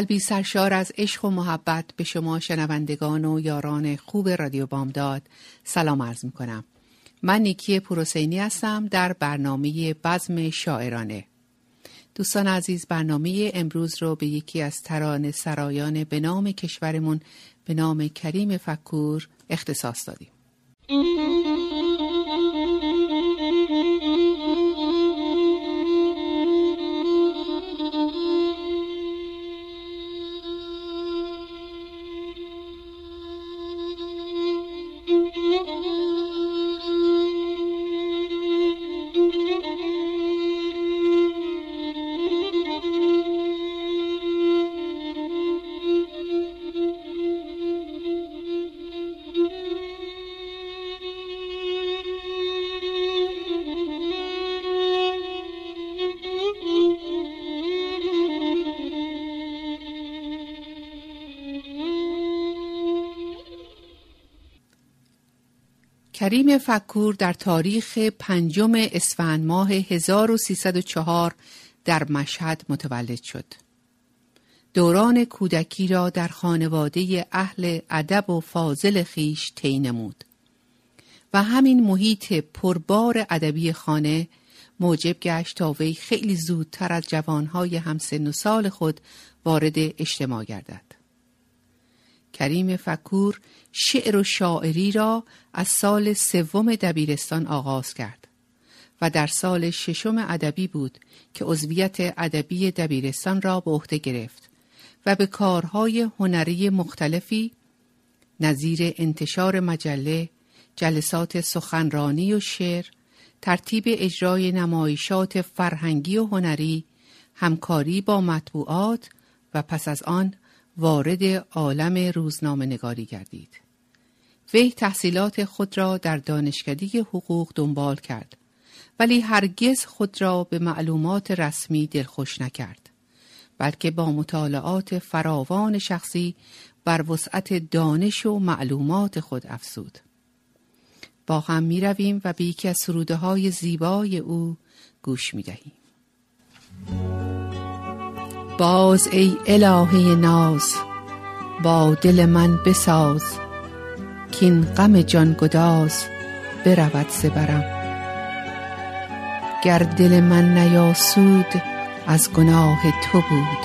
قلبی سرشار از عشق و محبت به شما شنوندگان و یاران خوب رادیو بامداد سلام عرض می کنم. من نیکی پروسینی هستم در برنامه بزم شاعرانه. دوستان عزیز برنامه امروز رو به یکی از تران سرایان به نام کشورمون به نام کریم فکور اختصاص دادیم. کریم فکور در تاریخ پنجم اسفند ماه 1304 در مشهد متولد شد. دوران کودکی را در خانواده اهل ادب و فاضل خیش طی نمود و همین محیط پربار ادبی خانه موجب گشت تا وی خیلی زودتر از جوانهای همسن و سال خود وارد اجتماع گردد. کریم فکور شعر و شاعری را از سال سوم دبیرستان آغاز کرد و در سال ششم ادبی بود که عضویت ادبی دبیرستان را به عهده گرفت و به کارهای هنری مختلفی نظیر انتشار مجله، جلسات سخنرانی و شعر، ترتیب اجرای نمایشات فرهنگی و هنری، همکاری با مطبوعات و پس از آن وارد عالم روزنامه نگاری گردید. وی تحصیلات خود را در دانشکده حقوق دنبال کرد ولی هرگز خود را به معلومات رسمی دلخوش نکرد بلکه با مطالعات فراوان شخصی بر وسعت دانش و معلومات خود افزود. با هم می رویم و به یکی از سروده های زیبای او گوش می دهیم. باز ای الهه ناز با دل من بساز کین غم جان گداز برود زبرم گر دل من نیاسود از گناه تو بود.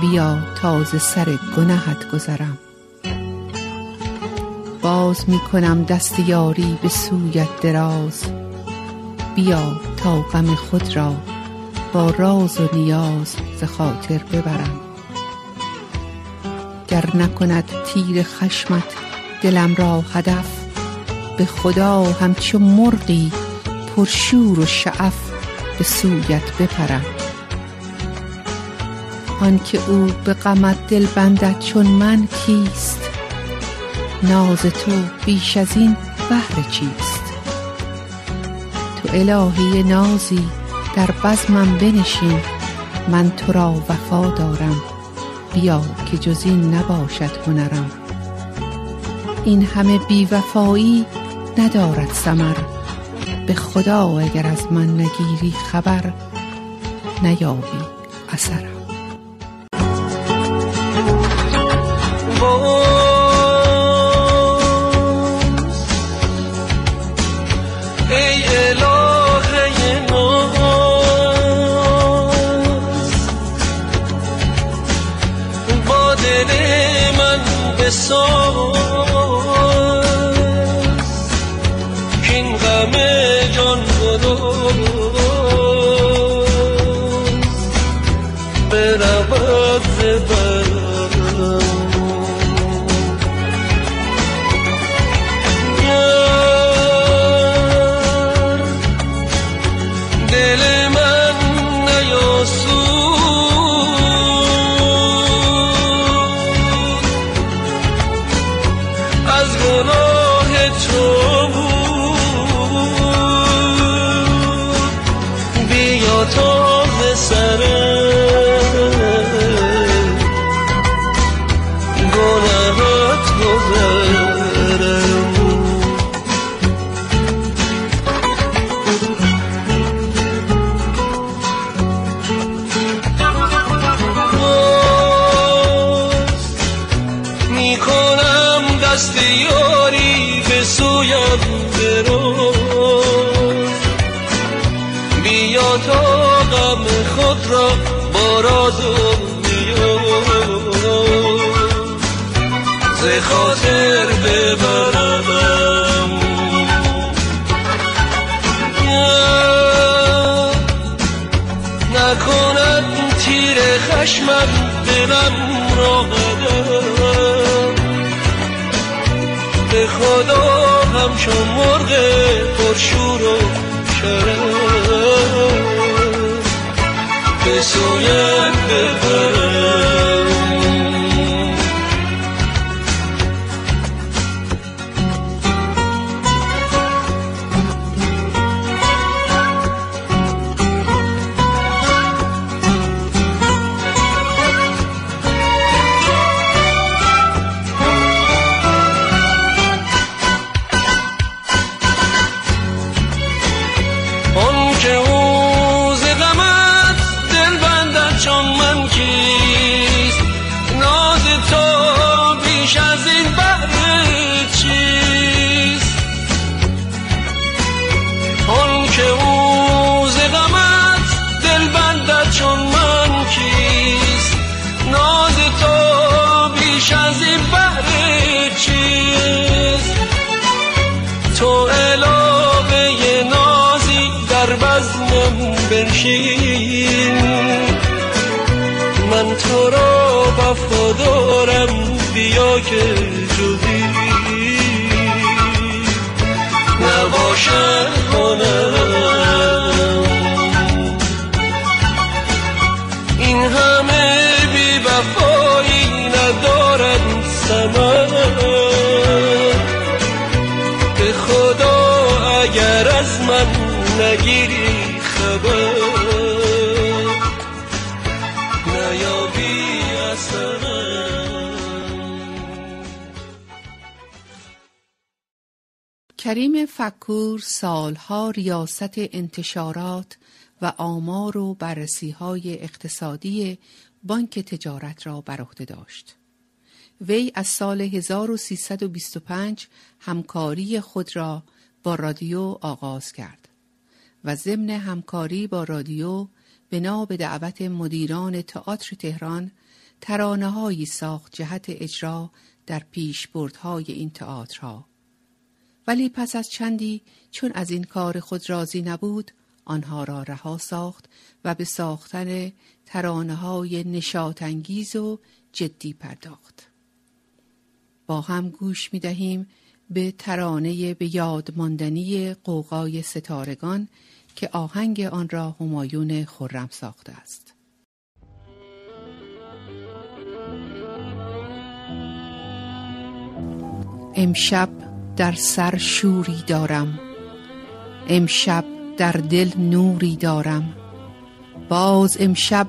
بیا تازه سر گناهت گذرم. باز می کنم دست یاری به سویت دراز. بیا تا غم خود را با راز و نیاز ز خاطر ببرم. گر نکند تیر خشمت دلم را هدف به خدا همچو مرغی پرشور و شعف به سویت بپرم. آنکه او به غمت دل بندد چون من کیست؟ ناز تو بیش از این بهر چیست؟ تو الهی نازی در بزمم بنشین. من تو را وفا دارم. بیا که جز این نباشد هنرم. این همه بیوفایی ندارد سمر به خدا اگر از من نگیری خبر نیابی اثرم. راز و ز خاطر ببرم نکند تیر خشمم دلم را به خدا همچون مرغ پرشور و شرم بنشین من تو را وفادارم بیا که جدی نباشد کریم فکور سالها ریاست انتشارات و آمار و بررسی های اقتصادی بانک تجارت را بر عهده داشت. وی از سال 1325 همکاری خود را با رادیو آغاز کرد و ضمن همکاری با رادیو بنا به دعوت مدیران تئاتر تهران ترانه‌هایی ساخت جهت اجرا در پیشبردهای این تئاترها ولی پس از چندی چون از این کار خود راضی نبود آنها را رها ساخت و به ساختن ترانه های نشاتانگیز و جدی پرداخت. با هم گوش می دهیم به ترانه به یاد ماندنی قوقای ستارگان که آهنگ آن را همایون خرم ساخته است. امشب در سر شوری دارم. امشب در دل نوری دارم. باز امشب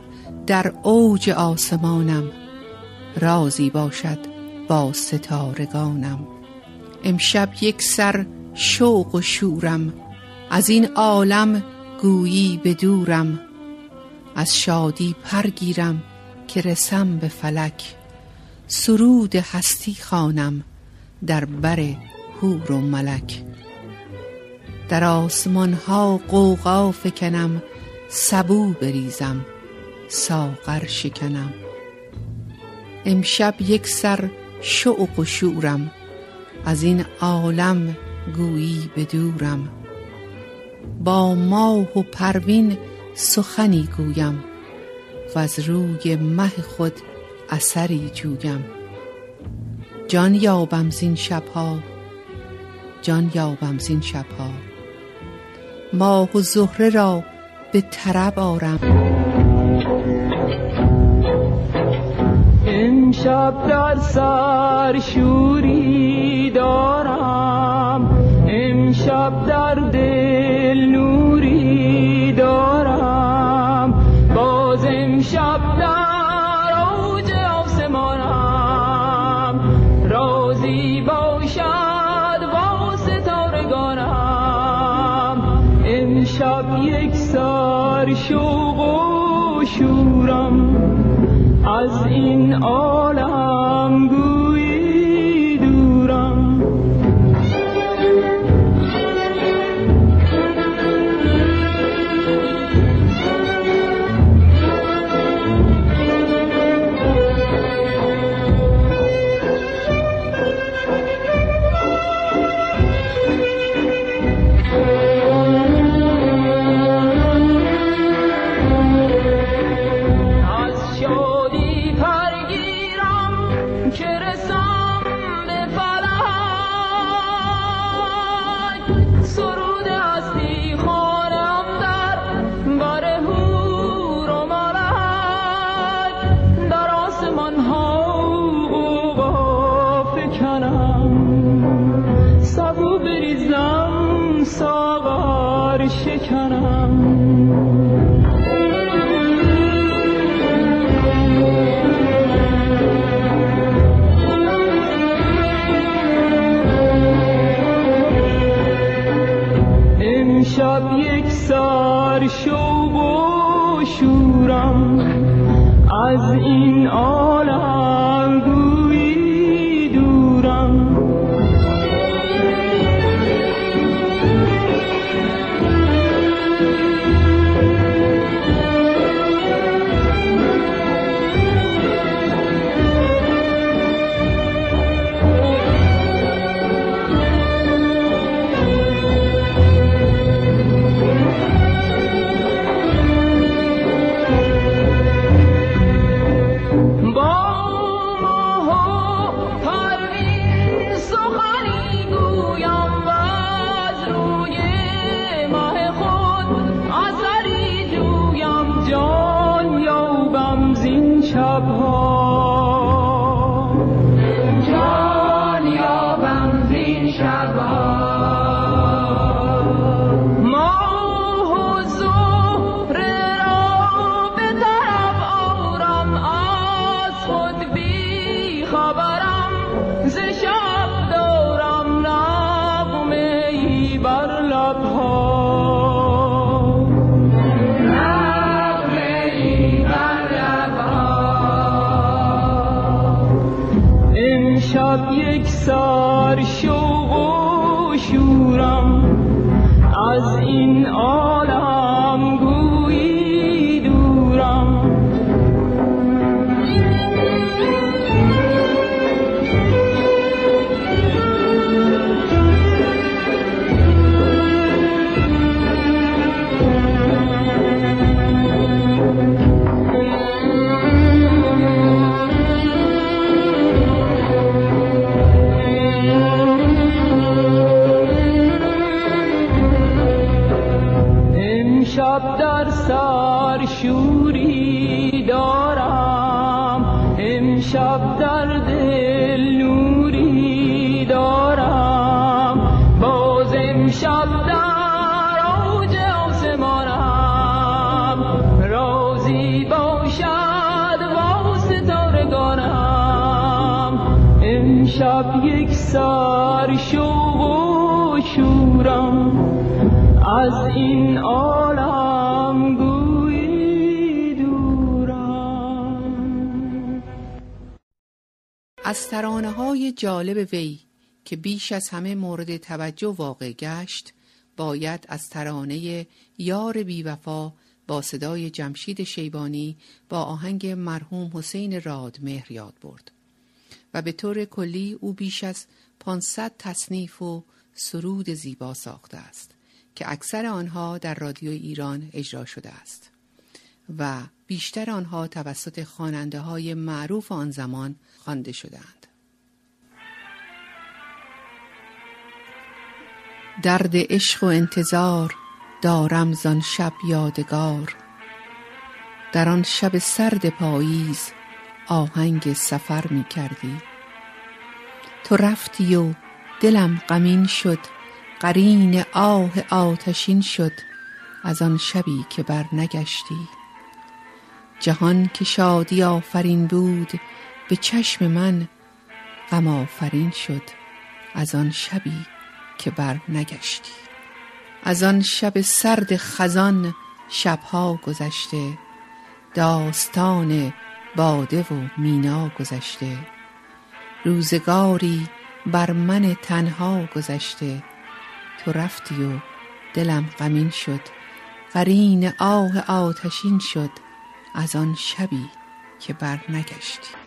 در اوج آسمانم. رازی باشد با ستارگانم. امشب یک سر شوق و شورم. از این عالم گویی به دورم. از شادی پرگیرم که رسم به فلک. سرود هستی خوانم در بر هور و ملک. در آسمان ها قوقا فکنم سبو بریزم ساغر شکنم. امشب یک سر شوق و شورم از این عالم گویی به دورم با ماه و پروین سخنی گویم و از روی مه خود اثری جویم. جان یابم زین شبها جان یابم زین شبها. ماه و زهره را به طرب آرم. امشب در سر شوری دارم. امشب در دل نوری دارم. سر شوق و شورم از این عالم سر از ترانه های جالب وی که بیش از همه مورد توجه واقع گشت باید از ترانه یار بیوفا با صدای جمشید شیبانی با آهنگ مرحوم حسین رادمهر یاد برد. و به طور کلی او بیش از 500 تصنیف و سرود زیبا ساخته است که اکثر آنها در رادیو ایران اجرا شده است. و بیشتر آنها توسط خواننده های معروف آن زمان خوانده شدهاند. درد عشق و انتظار دارم زان شب یادگار. در آن شب سرد پاییز آهنگ سفر می کردی. تو رفتی و دلم غمین شد قرین آه آتشین شد از آن شبی که بر نگشتی جهان که شادی آفرین بود به چشم من غم آفرین شد از آن شبی که بر نگشتی. از آن شب سرد خزان شبها گذشته داستان باده و مینا گذشته. روزگاری بر من تنها گذشته تو رفتی و دلم غمین شد قرین آه آتشین شد. از آن شبی که بر نگشتی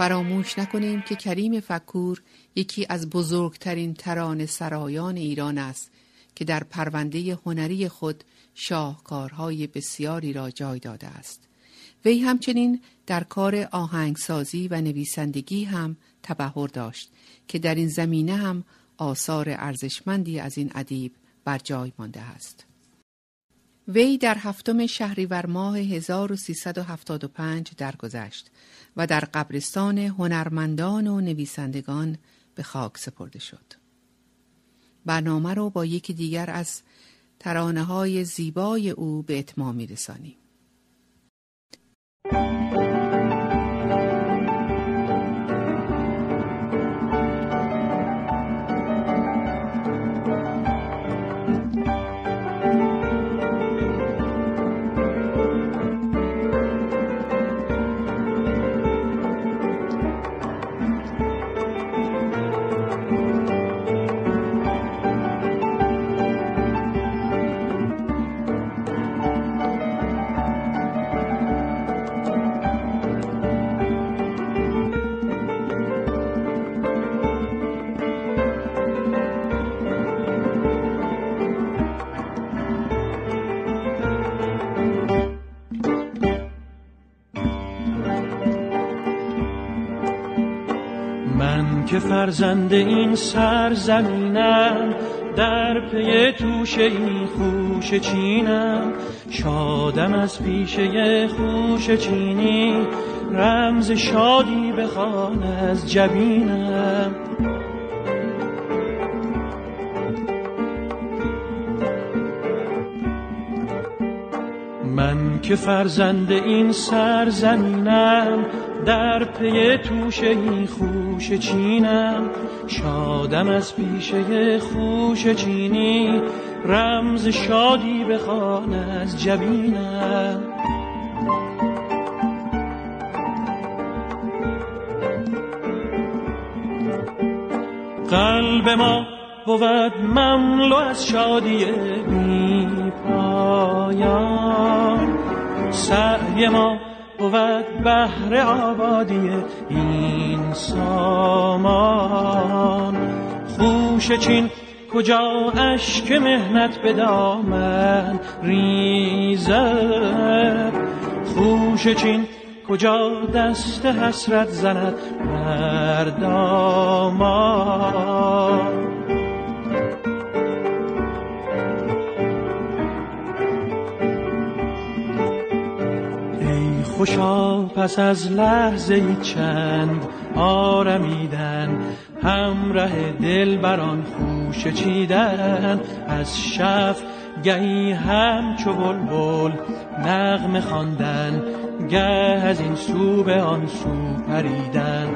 فراموش نکنیم که کریم فکور یکی از بزرگترین تران سرایان ایران است که در پرونده هنری خود شاهکارهای بسیاری را جای داده است. وی همچنین در کار آهنگسازی و نویسندگی هم تبهر داشت که در این زمینه هم آثار ارزشمندی از این ادیب بر جای مانده است. وی در هفتم شهریور ماه 1375 درگذشت و در قبرستان هنرمندان و نویسندگان به خاک سپرده شد. برنامه رو با یکی دیگر از ترانه های زیبای او به اتمام می رسانیم. فرزند این سرزمینم در پی توشه این خوش چینم. شادم از پیشه خوش چینی رمز شادی بخوان از جبینم. من که فرزند این سرزمینم در پی توشه این خوش چینم شادم از پیشه خوش چینی. رمز شادی بخوان از جبینم. قلب ما بود مملو از شادی بی پایان. سعی ما بود بهر آبادی این سامان. خوش چین کجا اشک مهنت به دامن ریزد؟ خوش چین کجا دست حسرت زند بر دامان؟ خوشا پس از لحظه چند آرمیدن. همراه دل بران خوش چیدن. از شف گهی همچو بلبل نغمه خواندن. گه از این سو به آن سو پریدن.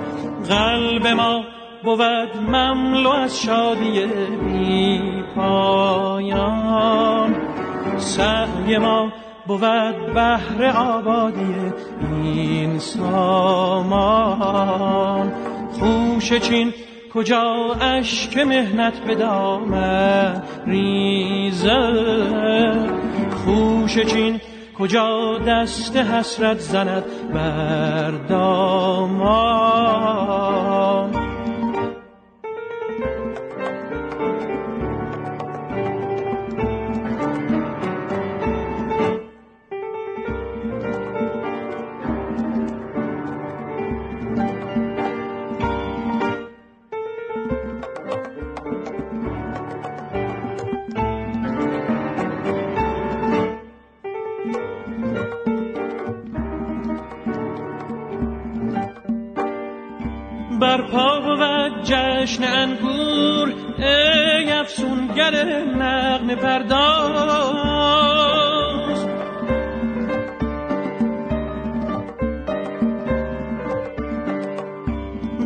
قلب ما بود مملو از شادی بی پایان. سعی ما بود بهر آبادی این سامان. خوش چین کجا اشک مهنت به دامن ریزه؟ خوش چین کجا دست حسرت زند بر دامان جشن انگور ای افسونگر نغم پرداز.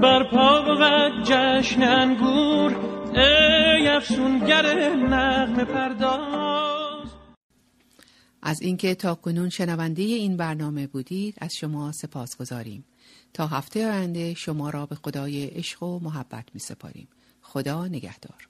برپا و جشن انگور ای افسونگر نغم پرداز. از اینکه تا کنون شنونده این برنامه بودید از شما سپاس گذاریم. تا هفته آینده شما را به خدای عشق و محبت می سپاریم. خدا نگهدار.